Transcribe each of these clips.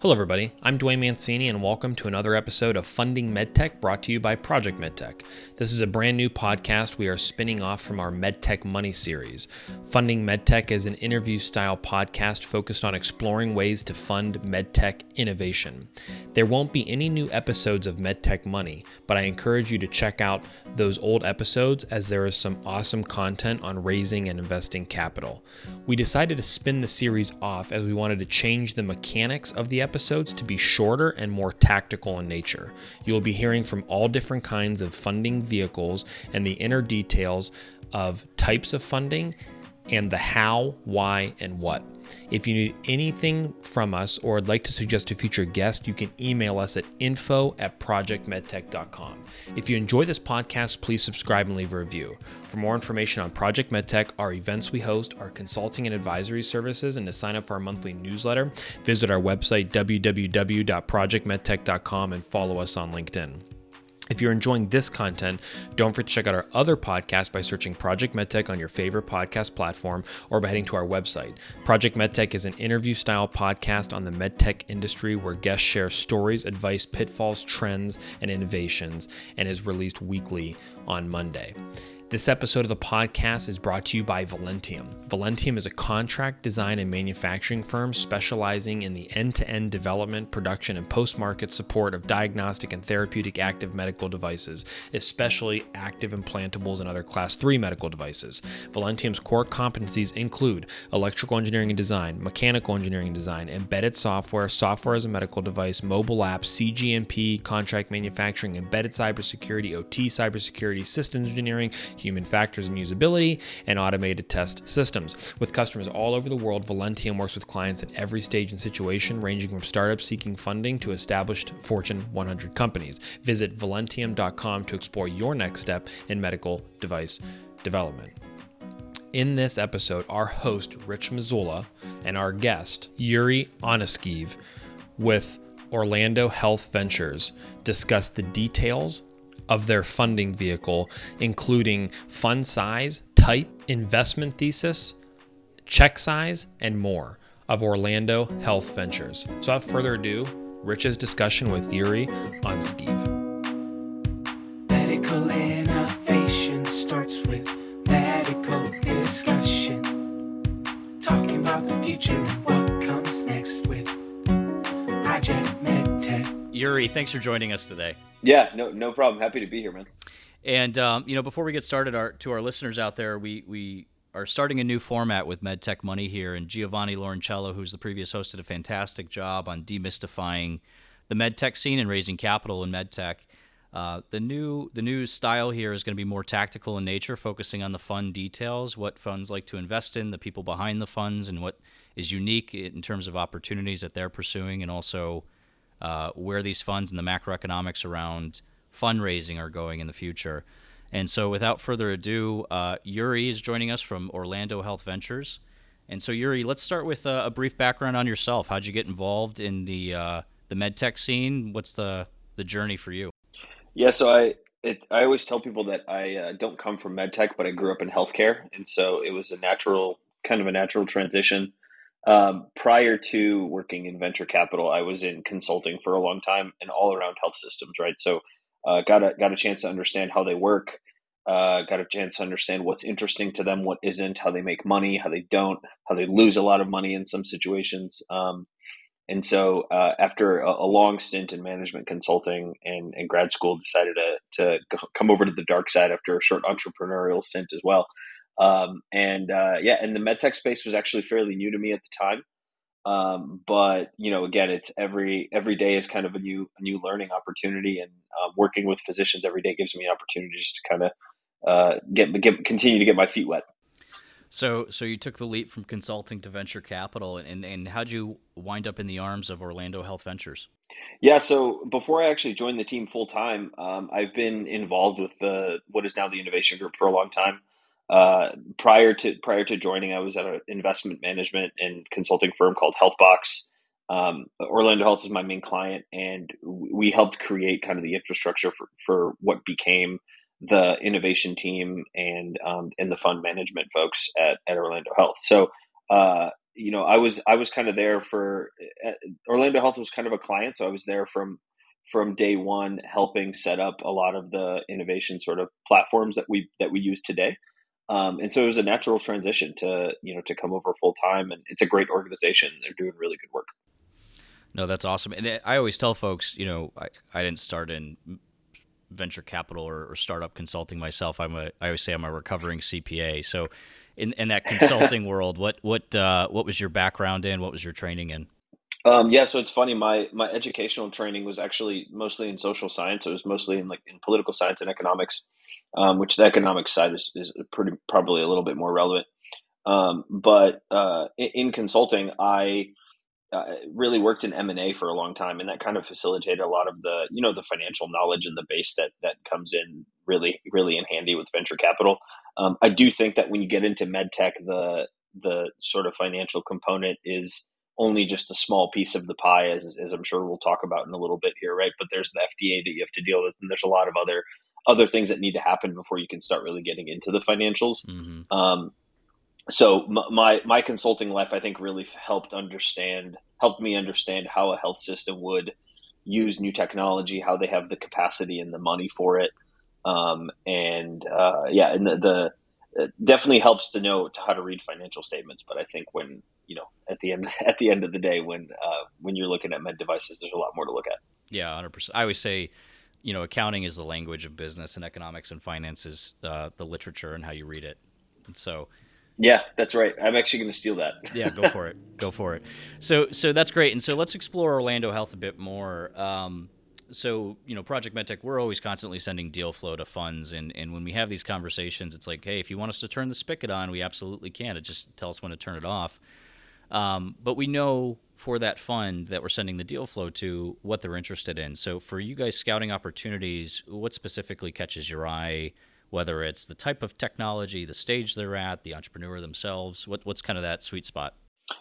Hello, everybody. I'm Dwayne Mancini, and welcome to another episode of Funding MedTech brought to you by Project MedTech. This is a brand new podcast we are spinning off from our MedTech Money series. Funding MedTech is an interview style podcast focused on exploring ways to fund MedTech innovation. There won't be any new episodes of MedTech Money, but I encourage you to check out those old episodes as there is some awesome content on raising and investing capital. We decided to spin the series off as we wanted to change the mechanics of the episodes to be shorter and more tactical in nature. You will be hearing from all different kinds of funding vehicles and the inner details of types of funding and the how, why, and what. If you need anything from us or would like to suggest a future guest, you can email us at info at projectmedtech.com. If you enjoy this podcast, please subscribe and leave a review. For more information on Project MedTech, our events we host, our consulting and advisory services, and to sign up for our monthly newsletter, visit our website www.projectmedtech.com and follow us on LinkedIn. If you're enjoying this content, don't forget to check out our other podcast by searching Project MedTech on your favorite podcast platform or by heading to our website. Project MedTech is an interview style podcast on the medtech industry where guests share stories, advice, pitfalls, trends, and innovations, and is released weekly on Monday. This episode of the podcast is brought to you by Valentium. Valentium is a contract design and manufacturing firm specializing in the end to end development, production, and post market support of diagnostic and therapeutic active medical devices, especially active implantables and other class 3 medical devices. Valentium's core competencies include electrical engineering and design, mechanical engineering and design, embedded software, software as a medical device, mobile apps, CGMP, contract manufacturing, embedded cybersecurity, OT cybersecurity, systems engineering human factors and usability, and automated test systems. With customers all over the world, Valentium works with clients at every stage and situation, ranging from startups seeking funding to established Fortune 100 companies. Visit valentium.com to explore your next step in medical device development. In this episode, our host, Rich Mazzola, and our guest, Yuriy Onyskiv, with Orlando Health Ventures, discuss the details of their funding vehicle, including fund size, type, investment thesis, check size, and more of Orlando Health Ventures. So, without further ado, Rich's discussion with Yuriy on Medical Thanks for joining us today. Yeah, no, no problem. Happy to be here, man. And um, you know, before we get started, our to our listeners out there, we we are starting a new format with MedTech Money here, and Giovanni Laurencello, who's the previous host, did a fantastic job on demystifying the medtech scene and raising capital in medtech. Uh, the new the new style here is going to be more tactical in nature, focusing on the fund details, what funds like to invest in, the people behind the funds, and what is unique in terms of opportunities that they're pursuing, and also uh, where these funds and the macroeconomics around fundraising are going in the future. And so, without further ado, uh, Yuriy is joining us from Orlando Health Ventures. And so, Yuriy, let's start with a, a brief background on yourself. How'd you get involved in the uh, the medtech scene? What's the the journey for you? Yeah, so I it, I always tell people that I uh, don't come from medtech, but I grew up in healthcare, and so it was a natural kind of a natural transition. Um, prior to working in venture capital, I was in consulting for a long time and all around health systems, right? So, uh, got a got a chance to understand how they work, uh, got a chance to understand what's interesting to them, what isn't, how they make money, how they don't, how they lose a lot of money in some situations. Um, and so, uh, after a, a, long stint in management consulting and, and grad school, decided to to come over to the dark side after a short entrepreneurial stint as well. Um, and uh, yeah, and the medtech space was actually fairly new to me at the time. Um, but you know, again, it's every every day is kind of a new a new learning opportunity, and uh, working with physicians every day gives me opportunities to kind of uh, get get continue to get my feet wet. So, so you took the leap from consulting to venture capital, and and how'd you wind up in the arms of Orlando Health Ventures? Yeah, so before I actually joined the team full time, um, I've been involved with the what is now the innovation group for a long time. Uh, prior to prior to joining, I was at an investment management and consulting firm called HealthBox. Um, Orlando Health is my main client, and we helped create kind of the infrastructure for, for what became the innovation team and um, and the fund management folks at, at Orlando Health. So, uh, you know, I was I was kind of there for Orlando Health was kind of a client, so I was there from from day one, helping set up a lot of the innovation sort of platforms that we that we use today. Um, and so it was a natural transition to you know to come over full time, and it's a great organization. They're doing really good work. No, that's awesome. And I always tell folks, you know, I, I didn't start in venture capital or, or startup consulting myself. I'm a I always say I'm a recovering CPA. So in, in that consulting world, what what uh, what was your background in? What was your training in? Um, yeah, so it's funny. My my educational training was actually mostly in social science. It was mostly in like in political science and economics, um, which the economics side is, is pretty probably a little bit more relevant. Um, but uh, in, in, consulting, I uh, really worked in M and A for a long time, and that kind of facilitated a lot of the you know the financial knowledge and the base that that comes in really really in handy with venture capital. Um, I do think that when you get into med tech, the the sort of financial component is only just a small piece of the pie, as, as I'm sure we'll talk about in a little bit here, right? But there's the FDA that you have to deal with, and there's a lot of other other things that need to happen before you can start really getting into the financials. Mm-hmm. Um, so my my consulting life, I think, really helped understand helped me understand how a health system would use new technology, how they have the capacity and the money for it, um, and uh, yeah, and the, the definitely helps to know how to read financial statements. But I think when you know at the end at the end of the day, when uh, when you're looking at med devices, there's a lot more to look at. Yeah, hundred percent. I always say, you know, accounting is the language of business, and economics and finance is uh, the literature and how you read it. And so. Yeah, that's right. I'm actually going to steal that. yeah, go for it. Go for it. So, so that's great. And so let's explore Orlando Health a bit more. Um, so you know project medtech we're always constantly sending deal flow to funds and, and when we have these conversations it's like hey if you want us to turn the spigot on we absolutely can it just tell us when to turn it off um, but we know for that fund that we're sending the deal flow to what they're interested in. So for you guys scouting opportunities what specifically catches your eye? Whether it's the type of technology the stage they're at the entrepreneur themselves what, what's kind of that sweet spot?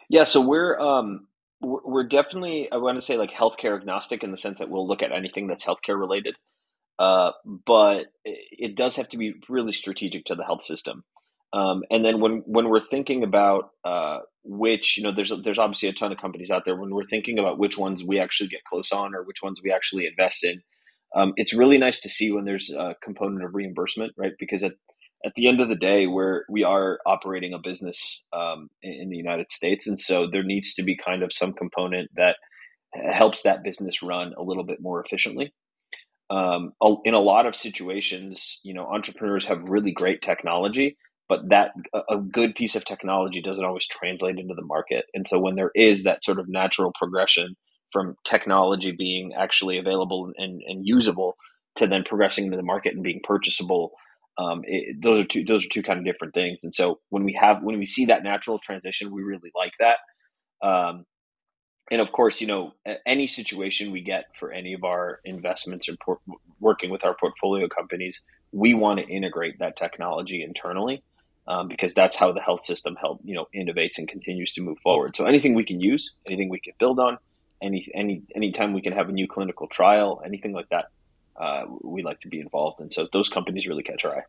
Yeah so we're um, we're definitely I want to say like healthcare agnostic in the sense that we'll look at anything that's healthcare related, uh, but it does have to be really strategic to the health system. Um, and then when when we're thinking about uh, which you know there's there's obviously a ton of companies out there when we're thinking about which ones we actually get close on or which ones we actually invest in, um, it's really nice to see when there's a component of reimbursement, right? Because at at the end of the day, where we are operating a business um, in, the United States, and so there needs to be kind of some component that helps that business run a little bit more efficiently. Um, in a lot of situations, you know, entrepreneurs have really great technology, but that a good piece of technology doesn't always translate into the market. And so when there is that sort of natural progression from technology being actually available and, and usable to then progressing into the market and being purchasable um, it, those are two those are two kind of different things. And so when we have when we see that natural transition, we really like that. Um, and of course, you know, any situation we get for any of our investments or por- working with our portfolio companies, we want to integrate that technology internally um, because that's how the health system help you know innovates and continues to move forward. So anything we can use, anything we can build on, any any anytime we can have a new clinical trial, anything like that, uh, we like to be involved. And so those companies really catch our eye.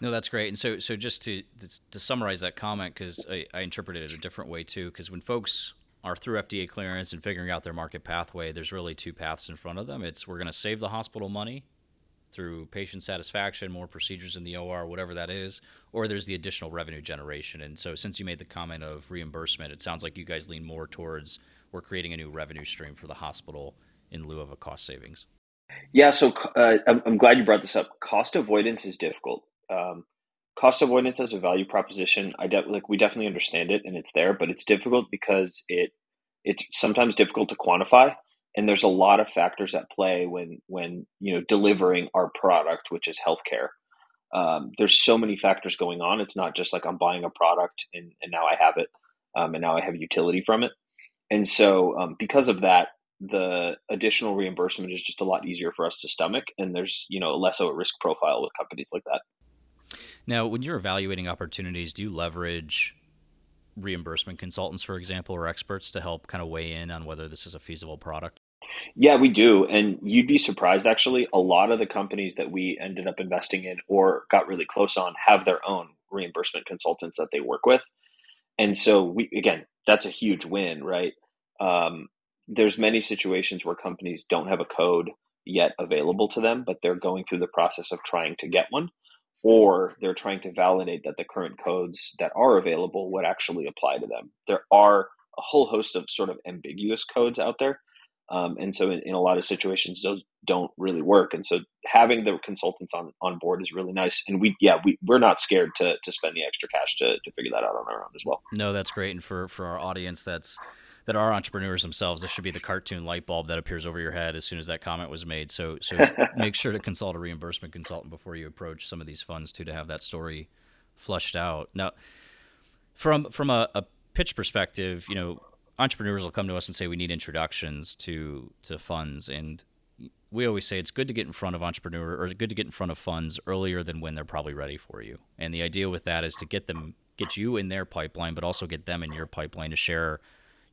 No, that's great. And so, so just to to summarize that comment, because I, I interpreted it a different way too. Because when folks are through FDA clearance and figuring out their market pathway, there's really two paths in front of them. It's we're going to save the hospital money through patient satisfaction, more procedures in the OR, whatever that is, or there's the additional revenue generation. And so, since you made the comment of reimbursement, it sounds like you guys lean more towards we're creating a new revenue stream for the hospital in lieu of a cost savings. Yeah, so uh, I'm, glad you brought this up. Cost avoidance is difficult. Um, cost avoidance as a value proposition, I de- like we definitely understand it and it's there, but it's difficult because it it's sometimes difficult to quantify, and there's a lot of factors at play when when you know delivering our product, which is healthcare. Um, there's so many factors going on. It's not just like I'm buying a product and, and now I have it, um, and now I have utility from it. And so, um, because of that, the additional reimbursement is just a lot easier for us to stomach and there's you know less of a risk profile with companies like that now when you're evaluating opportunities do you leverage reimbursement consultants for example or experts to help kind of weigh in on whether this is a feasible product yeah we do and you'd be surprised actually a lot of the companies that we ended up investing in or got really close on have their own reimbursement consultants that they work with and so we again that's a huge win right um, there's many situations where companies don't have a code yet available to them, but they're going through the process of trying to get one, or they're trying to validate that the current codes that are available would actually apply to them. There are a whole host of sort of ambiguous codes out there. Um, and so in, in, a lot of situations, those don't really work. And so having the consultants on, on board is really nice. And we, yeah, we, we're not scared to, to spend the extra cash to, to figure that out on our own as well. No, that's great. And for, for our audience, that's, that are entrepreneurs themselves, this should be the cartoon light bulb that appears over your head as soon as that comment was made. So, so make sure to consult a reimbursement consultant before you approach some of these funds too, to have that story flushed out. Now, from, from a, a pitch perspective, you know, entrepreneurs will come to us and say we need introductions to to funds and we always say it's good to get in front of entrepreneur or good to get in front of funds earlier than when they're probably ready for you. And the idea with that is to get them get you in their pipeline but also get them in your pipeline to share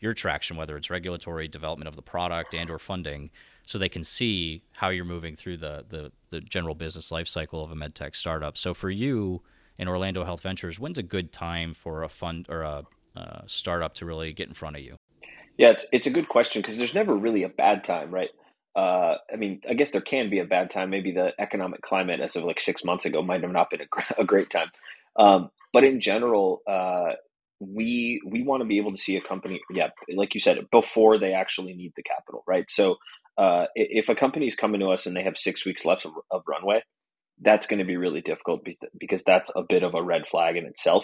your traction whether it's regulatory development of the product and or funding so they can see how you're moving through the the, the general business life cycle of a medtech startup. So for you in Orlando Health Ventures, when's a good time for a fund or a uh, startup to really get in front of you? Yeah, it's it's a good question because there's never really a bad time, right? Uh, I mean, I guess there can be a bad time. Maybe the economic climate as of like six months ago might have not been a, a great time. Um, but in general, uh, we we want to be able to see a company, yeah, like you said, before they actually need the capital, right? So uh, if a company is coming to us and they have six weeks left of, of runway, that's going to be really difficult because that's a bit of a red flag in itself.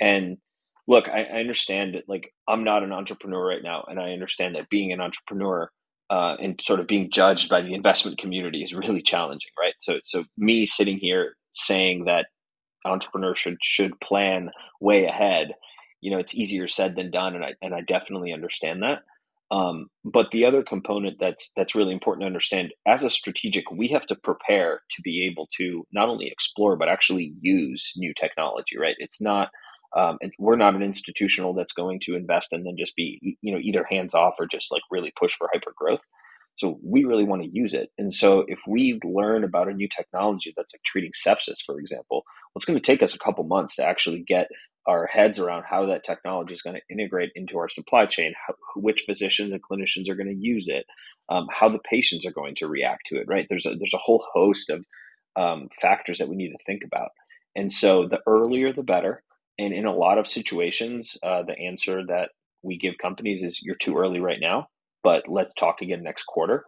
And look, I, I understand that like I'm not an entrepreneur right now, and I understand that being an entrepreneur uh, and sort of being judged by the investment community is really challenging, right? So, so me sitting here saying that entrepreneurs should should plan way ahead, you know, it's easier said than done, and I and I definitely understand that. Um, but the other component that's that's really important to understand as a strategic, we have to prepare to be able to not only explore but actually use new technology. Right? It's not um, and we're not an institutional that's going to invest and then just be you know either hands off or just like really push for hyper growth so we really want to use it. And so if we learn about a new technology that's like treating sepsis for example well, it's going to take us a couple months to actually get our heads around how that technology is going to integrate into our supply chain how, which physicians and clinicians are going to use it um, how the patients are going to react to it right? There's a there's a whole host of um, factors that we need to think about. And so the earlier the better and in a lot of situations, uh, the answer that we give companies is you're too early right now, but let's talk again next quarter.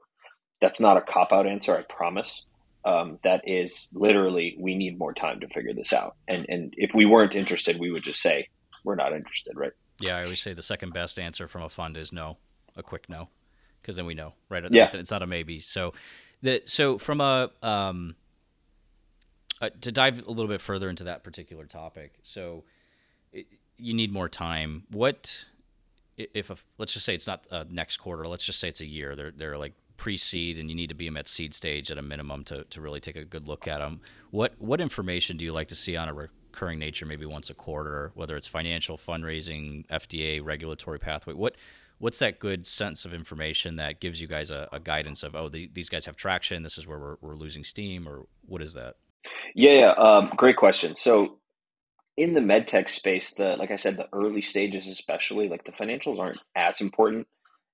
That's not a cop out answer, I promise. Um, that is literally we need more time to figure this out. And and if we weren't interested, we would just say we're not interested, right? Yeah, I always say the second best answer from a fund is no, a quick no, because then we know, right? Yeah. it's not a maybe. So that so from a um, uh, to dive a little bit further into that particular topic. So you need more time. What if a, let's just say it's not uh, next quarter? Let's just say it's a year. They're they're like pre-seed, and you need to be them at seed stage at a minimum to, to really take a good look at them. What what information do you like to see on a recurring nature, maybe once a quarter, whether it's financial, fundraising, FDA, regulatory pathway? What what's that good sense of information that gives you guys a, a guidance of oh the, these guys have traction, this is where we're, we're losing steam, or what is that? Yeah, um, great question. So in the medtech space, the like I said, the early stages especially, like the financials aren't as important.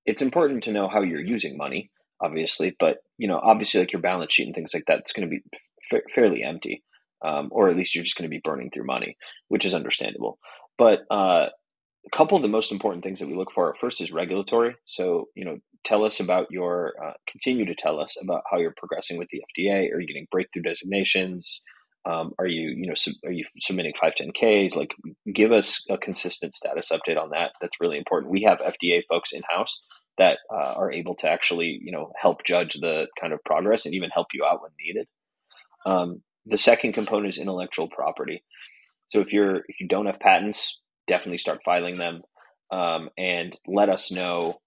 It's important to know how you're using money, obviously, but you know, obviously, like your balance sheet and things like that, it's going to be fa- fairly empty, um, or at least you're just going to be burning through money, which is understandable. But uh, a couple of the most important things that we look for first is regulatory. So, you know, tell us about your, uh, continue to tell us about how you're progressing with the FDA. Are you getting breakthrough designations? Um, are you, you know, sub, are you submitting 510Ks? Like, give us a consistent status update on that. That's really important. We have FDA folks in house that uh, are able to actually, you know, help judge the kind of progress and even help you out when needed. Um, the second component is intellectual property. So if you're if you don't have patents, definitely start filing them um, and let us know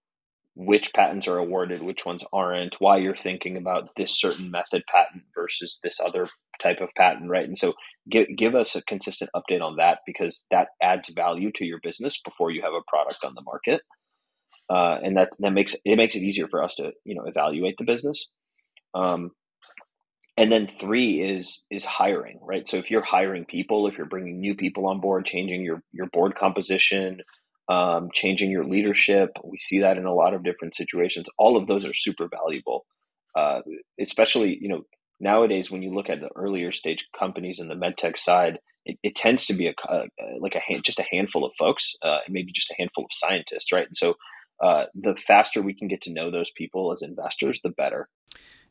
which patents are awarded, which ones aren't, why you're thinking about this certain method patent versus this other type of patent, right? And so give, give us a consistent update on that because that adds value to your business before you have a product on the market. Uh, and that that makes it makes it easier for us to you know evaluate the business. Um, and then three is is hiring, right? So if you're hiring people, if you're bringing new people on board, changing your your board composition, um, changing your leadership. We see that in a lot of different situations. All of those are super valuable, uh, especially you know nowadays when you look at the earlier stage companies in the medtech side. It, it tends to be a, a like a hand, just a handful of folks, uh, maybe just a handful of scientists, right? And so uh, the faster we can get to know those people as investors, the better.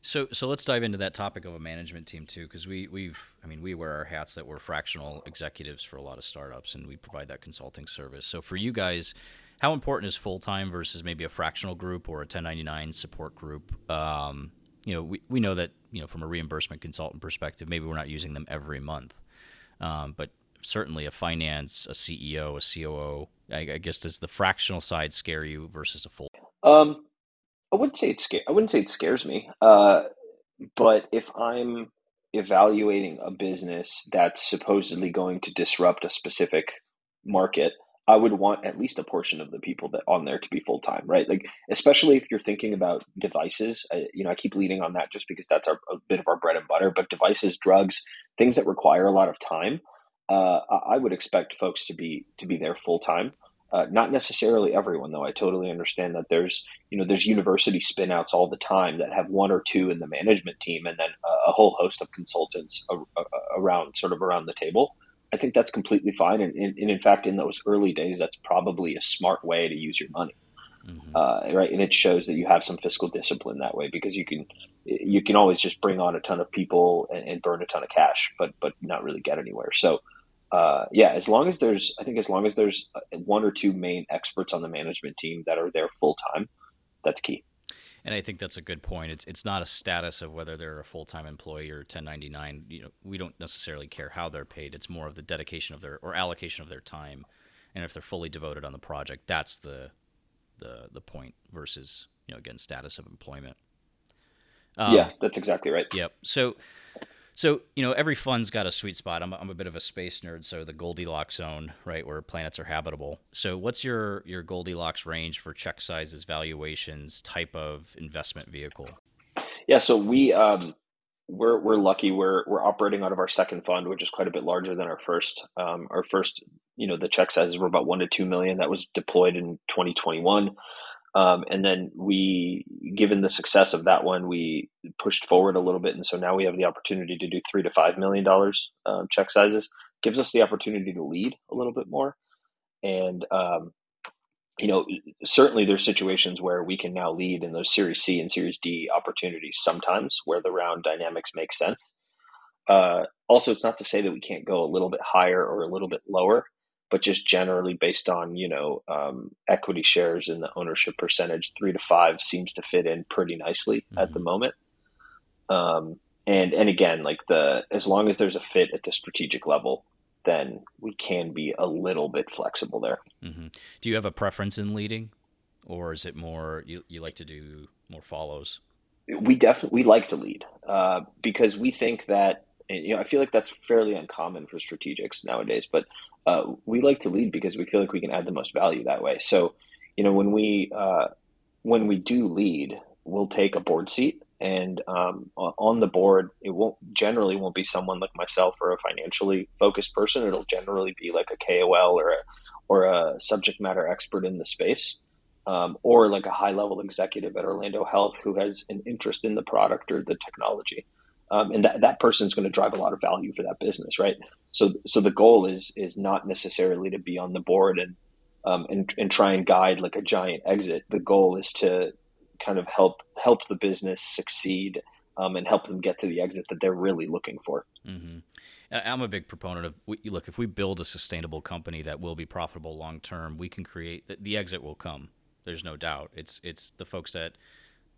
So, so let's dive into that topic of a management team too, because we, we've, I mean, we wear our hats that we're fractional executives for a lot of startups, and we provide that consulting service. So, for you guys, how important is full time versus maybe a fractional group or a 1099 support group? Um, you know, we, we know that you know from a reimbursement consultant perspective, maybe we're not using them every month, um, but certainly a finance, a CEO, a COO. I, I, guess does the fractional side scare you versus a full? Um, I wouldn't say it scare. I wouldn't say it scares me. Uh, but if I'm evaluating a business that's supposedly going to disrupt a specific market, I would want at least a portion of the people that on there to be full time, right? Like, especially if you're thinking about devices. I, you know, I keep leaning on that just because that's our, a bit of our bread and butter. But devices, drugs, things that require a lot of time, uh, I would expect folks to be to be there full time. Uh, not necessarily everyone, though. I totally understand that there's, you know, there's university spinouts all the time that have one or two in the management team, and then a, a whole host of consultants a, a, around, sort of around the table. I think that's completely fine, and, and, and, in fact, in those early days, that's probably a smart way to use your money, mm-hmm. uh, right? And it shows that you have some fiscal discipline that way because you can, you can always just bring on a ton of people and, and burn a ton of cash, but but not really get anywhere. So uh, yeah, as long as there's, I think as long as there's one or two main experts on the management team that are there full time, that's key. And I think that's a good point. It's it's not a status of whether they're a full time employee or 1099. You know, we don't necessarily care how they're paid. It's more of the dedication of their or allocation of their time, and if they're fully devoted on the project, that's the the the point versus you know again status of employment. Um, yeah, that's exactly right. Yep. So so, you know, every fund's got a sweet spot. I'm, I'm a bit of a space nerd, so the Goldilocks zone, right, where planets are habitable. So, what's your your Goldilocks range for check sizes, valuations, type of investment vehicle? Yeah, so we um, we're we're lucky. We're we're operating out of our second fund, which is quite a bit larger than our first. Um, our first, you know, the check sizes were about one to two million. That was deployed in 2021. Um, and then we, given the success of that one, we pushed forward a little bit, and so now we have the opportunity to do three to five million dollars um, check sizes. Gives us the opportunity to lead a little bit more, and um, you know, certainly there's situations where we can now lead in those Series C and Series D opportunities. Sometimes where the round dynamics make sense. Uh, also, it's not to say that we can't go a little bit higher or a little bit lower but just generally based on you know um, equity shares and the ownership percentage, three to five seems to fit in pretty nicely mm-hmm. at the mm-hmm. moment. Um, and and again, like the as long as there's a fit at the strategic level, then we can be a little bit flexible there. Mm-hmm. Do you have a preference in leading, or is it more you, you like to do more follows? We definitely we like to lead uh, because we think that you know I feel like that's fairly uncommon for strategics nowadays, but uh, we like to lead because we feel like we can add the most value that way. So, you know, when we uh, when we do lead, we'll take a board seat, and um, on the board, it won't generally won't be someone like myself or a financially focused person. It'll generally be like a KOL or a or a subject matter expert in the space. Um, or like a high level executive at Orlando Health who has an interest in the product or the technology um, and that, that person is going to drive a lot of value for that business, right? So, so the goal is is not necessarily to be on the board and um, and and try and guide like a giant exit. The goal is to kind of help help the business succeed um, and help them get to the exit that they're really looking for. Mm-hmm. I'm a big proponent of look if we build a sustainable company that will be profitable long term, we can create the exit will come. There's no doubt. It's it's the folks that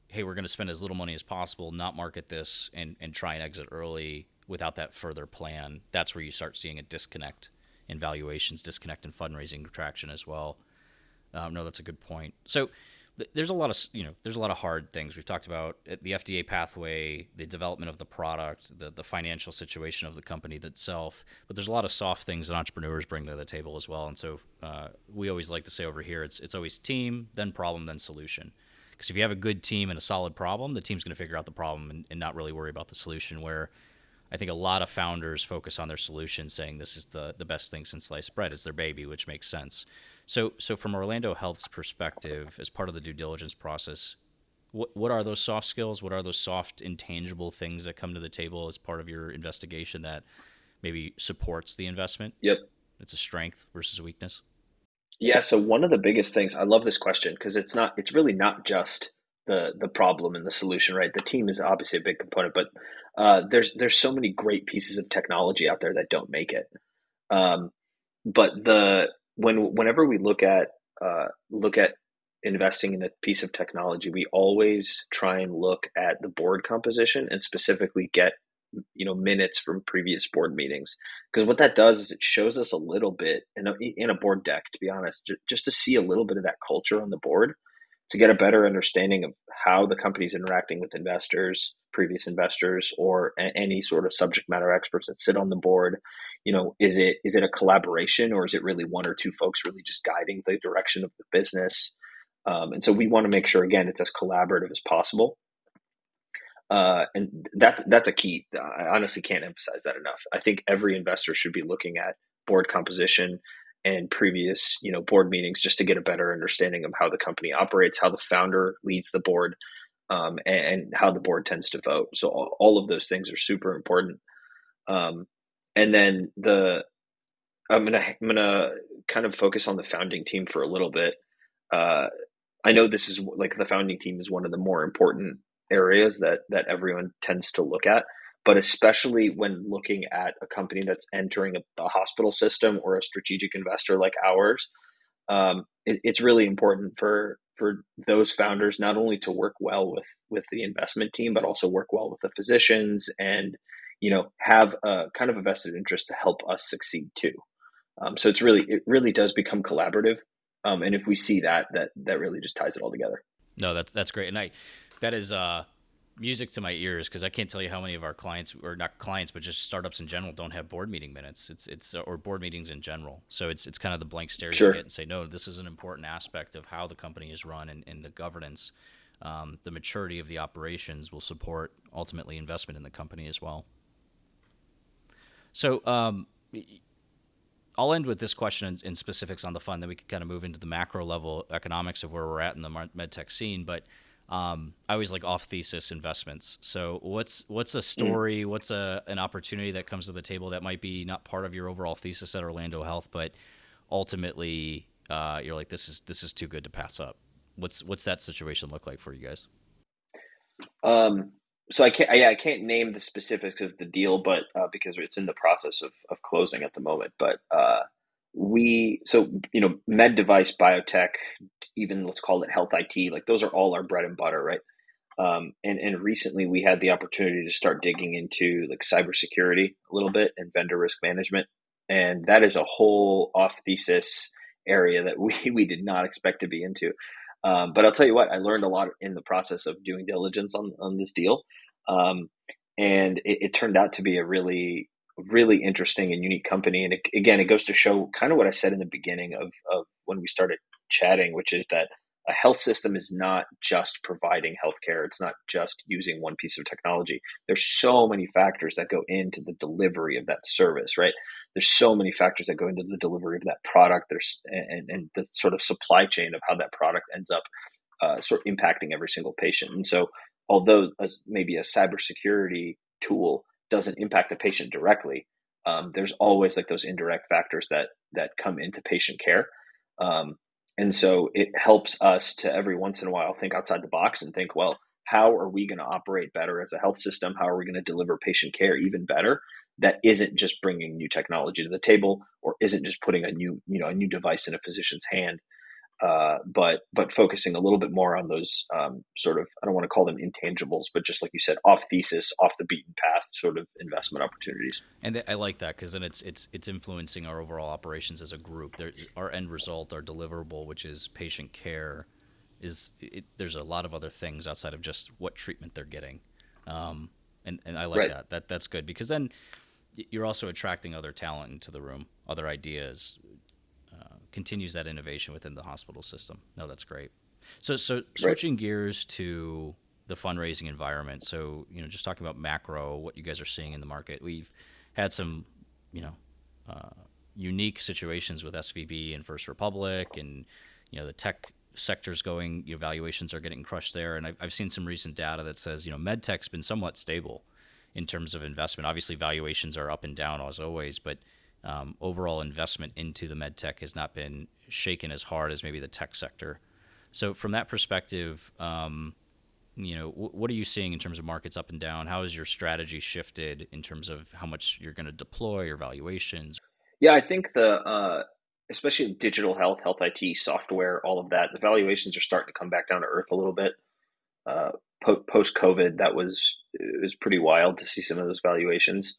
hey, we're going to spend as little money as possible, not market this, and and try and exit early without that further plan. That's where you start seeing a disconnect in valuations, disconnect in fundraising traction as well. Um, no, that's a good point. So th- there's a lot of you know there's a lot of hard things we've talked about the FDA pathway, the development of the product, the the financial situation of the company itself. But there's a lot of soft things that entrepreneurs bring to the table as well. And so uh, we always like to say over here, it's it's always team, then problem, then solution. Because if you have a good team and a solid problem, the team's going to figure out the problem and, and, not really worry about the solution. Where I think a lot of founders focus on their solution, saying this is the, the best thing since sliced bread. It's their baby, which makes sense. So, so from Orlando Health's perspective, as part of the due diligence process, what what are those soft skills? What are those soft, intangible things that come to the table as part of your investigation that maybe supports the investment? Yep. It's a strength versus a weakness. Yeah. So one of the biggest things I love this question because it's not. It's really not just the the problem and the solution, right? The team is obviously a big component, but uh, there's there's so many great pieces of technology out there that don't make it. Um, but the when whenever we look at uh, look at investing in a piece of technology, we always try and look at the board composition and specifically get you know minutes from previous board meetings because what that does is it shows us a little bit in a, in a board deck to be honest just to see a little bit of that culture on the board to get a better understanding of how the company's interacting with investors, previous investors, or any sort of subject matter experts that sit on the board. You know, is it is it a collaboration or is it really one or two folks really just guiding the direction of the business? Um, and so we want to make sure again it's as collaborative as possible. Uh, and that's that's a key. I honestly can't emphasize that enough. I think every investor should be looking at board composition and previous you know board meetings just to get a better understanding of how the company operates how the founder leads the board um, and, and, how the board tends to vote so all, all of those things are super important um, and then the i'm gonna i'm gonna kind of focus on the founding team for a little bit uh, i know this is like the founding team is one of the more important areas that that everyone tends to look at but especially when looking at a company that's entering a, a hospital system or a strategic investor like ours, um, it, it's really important for for those founders not only to work well with with the investment team, but also work well with the physicians and you know have a kind of a vested interest to help us succeed too. Um, so it's really it really does become collaborative, um, and if we see that, that that really just ties it all together. No, that's that's great, and I that is uh music to my ears because I can't tell you how many of our clients or not clients, but just startups in general don't have board meeting minutes. It's it's uh, or board meetings in general. So it's it's kind of the blank stare sure. you get and say, no, this is an important aspect of how the company is run and, and the governance. Um, the maturity of the operations will support ultimately investment in the company as well. So um, I'll end with this question in, in, specifics on the fund, then we can kind of move into the macro level economics of where we're at in the medtech scene. But um, I always like off thesis investments. So what's what's a story? Mm. What's a an opportunity that comes to the table that might be not part of your overall thesis at Orlando Health, but ultimately uh, you're like this is this is too good to pass up. What's what's that situation look like for you guys? Um, so I can't yeah I can't name the specifics of the deal, but uh, because it's in the process of of closing at the moment, but. Uh, we so you know med device biotech even let's call it health it like those are all our bread and butter right? Um, and and recently we had the opportunity to start digging into like cybersecurity a little bit and vendor risk management. And that is a whole off thesis area that we we did not expect to be into. Um, but I'll tell you what I learned a lot in the process of doing diligence on on this deal. Um, and it, it turned out to be a really really interesting and unique company. And it, again, it goes to show kind of what I said in the beginning of, of when we started chatting, which is that a health system is not just providing healthcare. It's not just using one piece of technology. There's so many factors that go into the delivery of that service, right? There's so many factors that go into the delivery of that product. There's and, and the sort of supply chain of how that product ends up uh, sort of impacting every single patient. And so, although as maybe a cybersecurity tool doesn't impact the patient directly, um, there's always like those indirect factors that that come into patient care. Um, and so it helps us to every once in a while think outside the box and think, well, how are we going to operate better as a health system? How are we going to deliver patient care even better? That isn't just bringing new technology to the table, or isn't just putting a new, you know, a new device in a physician's hand, uh, but but focusing a little bit more on those um, sort of I don't want to call them intangibles, but just like you said, off thesis, off the beaten path sort of investment opportunities. And I like that because then it's it's it's influencing our overall operations as a group. There, our end result, our deliverable, which is patient care, is it, there's a lot of other things outside of just what treatment they're getting, um, and and I like right. that. That that's good because then you're also attracting other talent into the room, other ideas, continues that innovation within the hospital system. No, that's great. So, so switching right. gears to the fundraising environment. So, you know, just talking about macro, what you guys are seeing in the market. We've had some, you know, uh, unique situations with SVB and First Republic, and you know the tech sectors going, your valuations are getting crushed there. And I've, I've seen some recent data that says you know medtech's been somewhat stable in terms of investment. Obviously, valuations are up and down as always, but um, overall investment into the medtech has not been shaken as hard as maybe the tech sector. So from that perspective, um, you know, w- what are you seeing in terms of markets up and down? How has your strategy shifted in terms of how much you're going to deploy or valuations? Yeah, I think the uh, especially digital health, health IT, software, all of that, the valuations are starting to come back down to earth a little bit. Uh, po- Post COVID, that was it was pretty wild to see some of those valuations.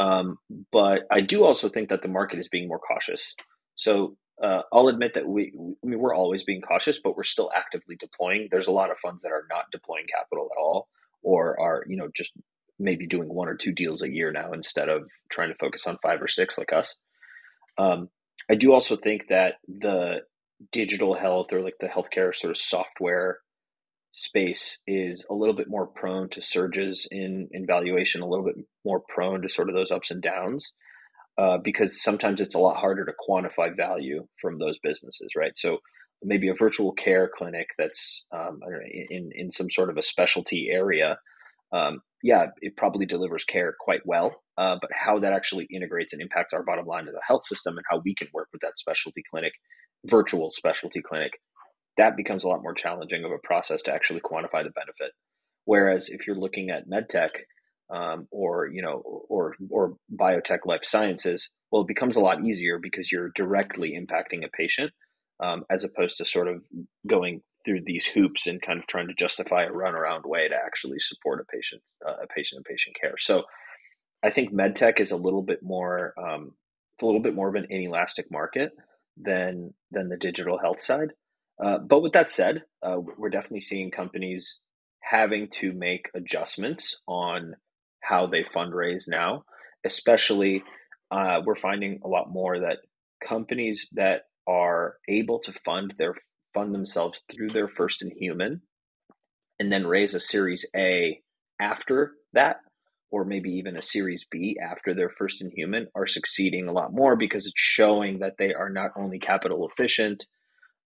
Um, but I do also think that the market is being more cautious. So uh, I'll admit that we, I mean, we're always being cautious, but we're still actively deploying. There's a lot of funds that are not deploying capital at all, or are you know just maybe doing one or two deals a year now instead of trying to focus on five or six like us. Um, I do also think that the digital health or like the healthcare sort of software space is a little bit more prone to surges in, in valuation, a little bit more prone to sort of those ups and downs, uh, because sometimes it's a lot harder to quantify value from those businesses, right? So maybe a virtual care clinic that's um, know, in in some sort of a specialty area, um, yeah, it probably delivers care quite well. Uh, but how that actually integrates and impacts our bottom line as a health system and how we can work with that specialty clinic, virtual specialty clinic, that becomes a lot more challenging of a process to actually quantify the benefit. Whereas if you're looking at medtech um, or you know or or biotech life sciences, well, it becomes a lot easier because you're directly impacting a patient um, as opposed to sort of going through these hoops and kind of trying to justify a runaround way to actually support a patient uh, a patient and patient care. So I think medtech is a little bit more um, it's a little bit more of an inelastic market than than the digital health side. Uh, but with that said, uh, we're definitely seeing companies having to make adjustments on how they fundraise now. Especially, uh, we're finding a lot more that companies that are able to fund their fund themselves through their first in human, and then raise a Series A after that, or maybe even a Series B after their first in human, are succeeding a lot more because it's showing that they are not only capital efficient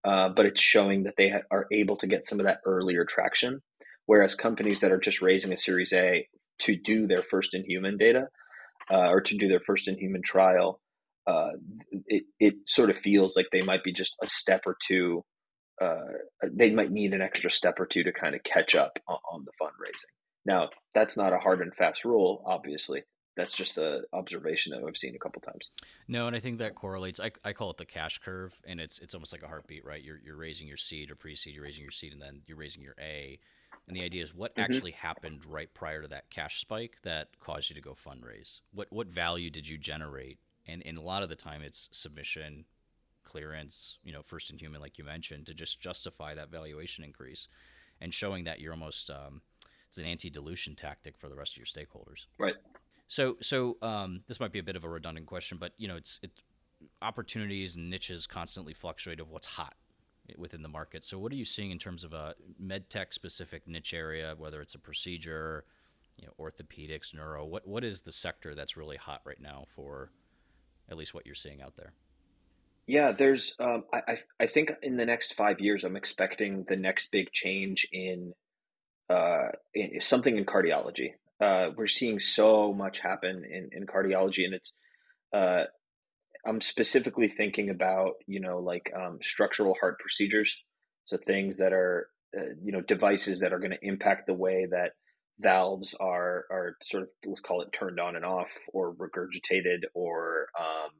uh, but it's showing that they ha- are able to get some of that earlier traction. Whereas companies that are just raising a Series A to do their first in human data uh, or to do their first in human trial, uh, it, it sort of feels like they might be just a step or two. Uh, they might need an extra step or two to kind of catch up on, on the fundraising. Now, that's not a hard and fast rule, obviously, that's just an observation that I've seen a couple times. No, and I think that correlates. I, I call it the cash curve, and it's it's almost like a heartbeat, right? You're you're raising your seed or pre-seed, you're raising your seed, and then you're raising your A. And the idea is what mm-hmm. actually happened right prior to that cash spike that caused you to go fundraise. What what value did you generate? And and a lot of the time it's submission, clearance, you know, first in human, like you mentioned, to just justify that valuation increase, and showing that you're almost um, it's an anti-dilution tactic for the rest of your stakeholders. Right. So, so um, this might be a bit of a redundant question, but you know, it's it opportunities and niches constantly fluctuate of what's hot within the market. So, what are you seeing in terms of a med tech specific niche area, whether it's a procedure, you know, orthopedics, neuro? What what is the sector that's really hot right now for at least what you're seeing out there? Yeah, there's. Um, I I think in the next five years, I'm expecting the next big change in, uh, in something in cardiology uh, we're seeing so much happen in, in cardiology, and it's uh, I'm specifically thinking about you know like um, structural heart procedures, so things that are uh, you know devices that are going to impact the way that valves are are sort of let's call it turned on and off or regurgitated or um,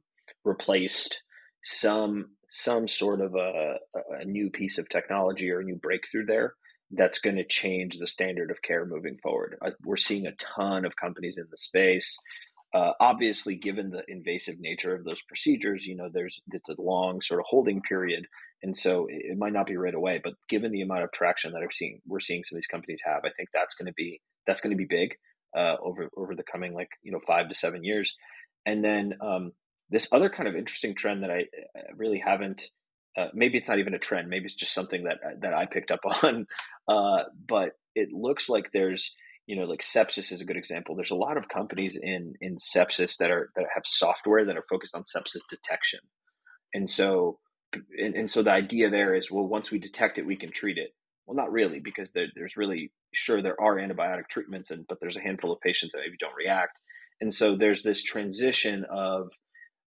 replaced. Some some sort of a, a new piece of technology or a new breakthrough there that's going to change the standard of care moving forward. we're seeing a ton of companies in the space. Uh, obviously, given the invasive nature of those procedures, you know, there's it's a long sort of holding period, and so it, it might not be right away. But given the amount of traction that I've seen, we're seeing some of these companies have, I think that's going to be that's going to be big uh, over over the coming like you know five to seven years. And then um, this other kind of interesting trend that I, I really haven't uh, maybe it's not even a trend. Maybe it's just something that that I picked up on. Uh, but it looks like there's you know, like sepsis is a good example. There's a lot of companies in in sepsis that are that have software that are focused on sepsis detection, and so and, and so the idea there is, well, once we detect it, we can treat it. Well, not really, because there, there's really sure there are antibiotic treatments, and but there's a handful of patients that maybe don't react, and so there's this transition of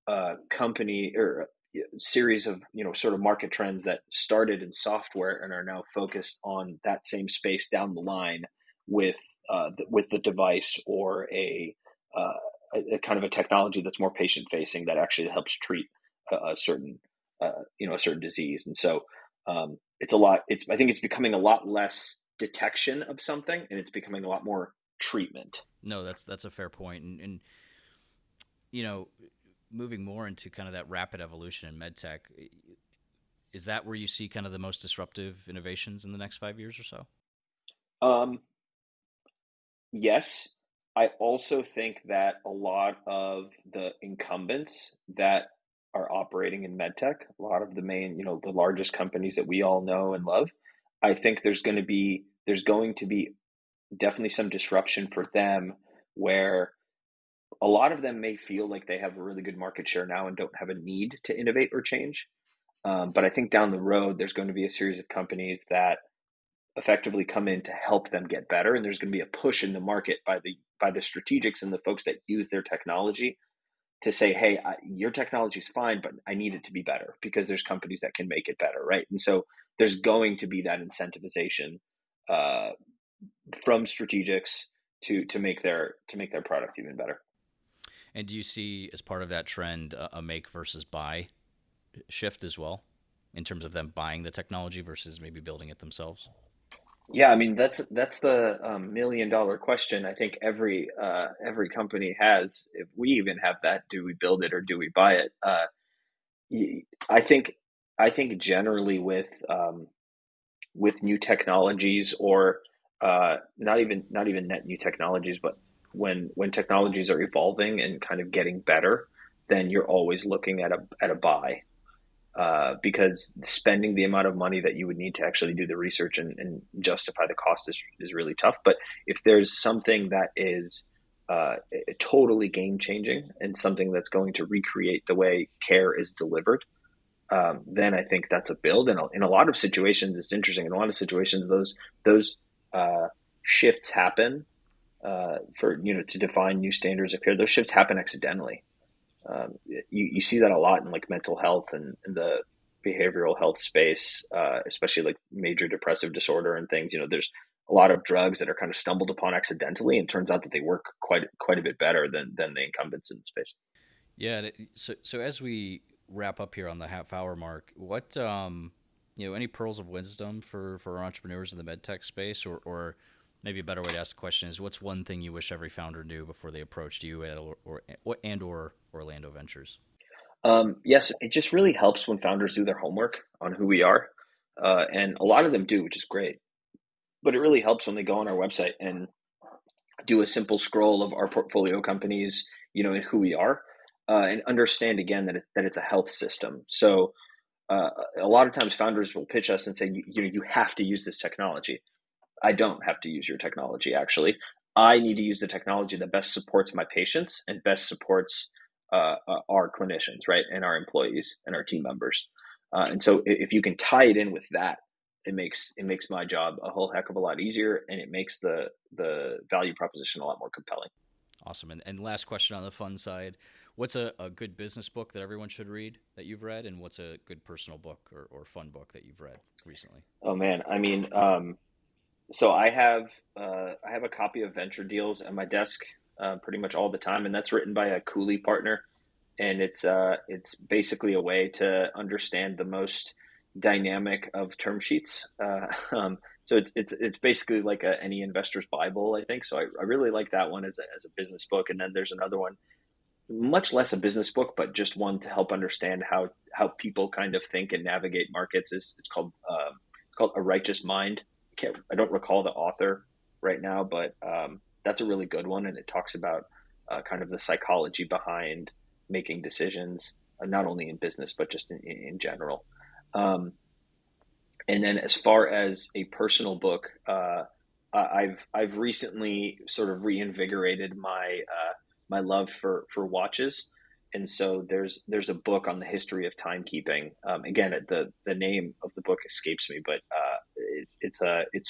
uh, company or series of you know sort of market trends that started in software and are now focused on that same space down the line with uh, with the device or a, uh, a, a, kind of a technology that's more patient facing that actually helps treat a, a certain uh, you know a certain disease. And so um, it's a lot it's i think it's becoming a lot less detection of something and it's becoming a lot more treatment. No that's that's a fair point. And, and you know moving more into kind of that rapid evolution in medtech is that where you see kind of the most disruptive innovations in the next five years or so? Um, yes. I also think that a lot of the incumbents that are operating in medtech, a lot of the main, you know, the largest companies that we all know and love, I think there's going to be there's going to be definitely some disruption for them where a lot of them may feel like they have a really good market share now and don't have a need to innovate or change. Um, but I think down the road, there's going to be a series of companies that effectively come in to help them get better, and there's going to be a push in the market by the by the strategics and the folks that use their technology to say, hey, I, your technology is fine, but I need it to be better because there's companies that can make it better, right? And so there's going to be that incentivization uh, from strategics to to make their to make their product even better. And do you see as part of that trend a make versus buy shift as well, in terms of them buying the technology versus maybe building it themselves? Yeah, I mean that's that's the um, million dollar question. I think every uh, every company has. If we even have that, do we build it or do we buy it? Uh, I think I think generally with um, with new technologies or uh, not even not even net new technologies, but when when technologies are evolving and kind of getting better, then you're always looking at a at a buy. Uh, because spending the amount of money that you would need to actually do the research and, and justify the cost is, is really tough. But if there's something that is uh, totally game changing and something that's going to recreate the way care is delivered, um, then I think that's a build. And in a lot of situations, it's interesting. In a lot of situations, those those uh, shifts happen uh, for you know to define new standards of care. Those shifts happen accidentally um, you, you see that a lot in like mental health and, and the behavioral health space, uh, especially like major depressive disorder and things. You know, there's a lot of drugs that are kind of stumbled upon accidentally, and turns out that they work quite quite a bit better than than the incumbents in the space. Yeah. So so as we wrap up here on the half hour mark, what um, you know, any pearls of wisdom for for entrepreneurs in the medtech space, or or maybe a better way to ask the question is what's one thing you wish every founder knew before they approached you at or, or and or Orlando Ventures? Um, yes, it just really helps when founders do their homework on who we are, uh, and a lot of them do, which is great. But it really helps when they go on our website and do a simple scroll of our portfolio companies, you know, and who we are, uh, and understand again that it, that it's a health system. So. Uh, a lot of times, founders will pitch us and say, you, you know, you have to use this technology I don't have to use your technology actually. I need to use the technology that best supports my patients and best supports uh, uh, our clinicians, right, and our employees and our team members. Uh, and so, if you can tie it in with that, it makes it makes my job a whole heck of a lot easier, and it makes the the value proposition a lot more compelling. Awesome. And, and last question on the fun side: What's a, a good business book that everyone should read that you've read, and what's a good personal book or, or fun book that you've read recently? Oh man, I mean, um, so I have uh, I have a copy of Venture Deals at my desk uh, pretty much all the time, and that's written by a Cooley partner, and it's uh, it's basically a way to understand the most dynamic of term sheets. Uh, um, so it's it's it's basically like a, any investor's Bible, I think. So I, I really like that one as a, as a business book, and then there's another one, much less a business book, but just one to help understand how how people kind of think and navigate markets. is It's called um, it's called A Righteous Mind can't I don't recall the author right now, but um, that's a really good one, and it talks about uh, kind of the psychology behind making decisions, uh, not only in business but just in, in general. Um, and then, as far as a personal book, uh, I've I've recently sort of reinvigorated my uh, my love for for watches, and so there's there's a book on the history of timekeeping. Um, again, the the name of the book escapes me, but uh, it's it's a it's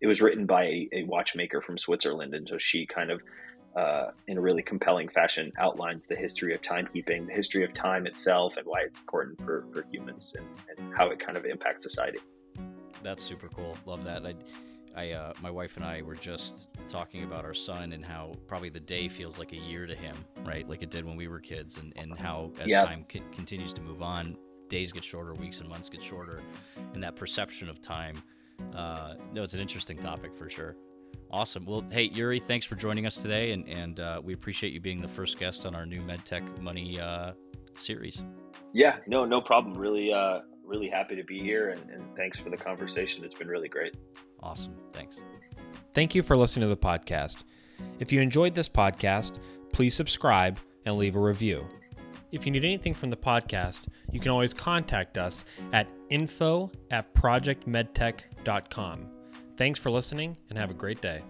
it was written by a, a, watchmaker from Switzerland, and so she kind of uh, in a really compelling fashion outlines the history of timekeeping, the history of time itself, and why it's important for, for humans and, and how it kind of impacts society. That's super cool. Love that. I, I uh, my wife and I were just talking about our son and how probably the day feels like a year to him, right? Like it did when we were kids, and, and how as yep. time c- continues to move on, days get shorter, weeks and months get shorter, and that perception of time. Uh, no, it's an interesting topic for sure. Awesome. Well, hey, Yuriy, thanks for joining us today, and, and uh, we appreciate you being the first guest on our new MedTech Money uh, series. Yeah, no, no problem. Really, uh, really happy to be here, and, and thanks for the conversation. It's been really great. Awesome. Thanks. Thank you for listening to the podcast. If you enjoyed this podcast, please subscribe and leave a review. If you need anything from the podcast, you can always contact us at info at projectmedtech.com. Thanks for listening and have a great day.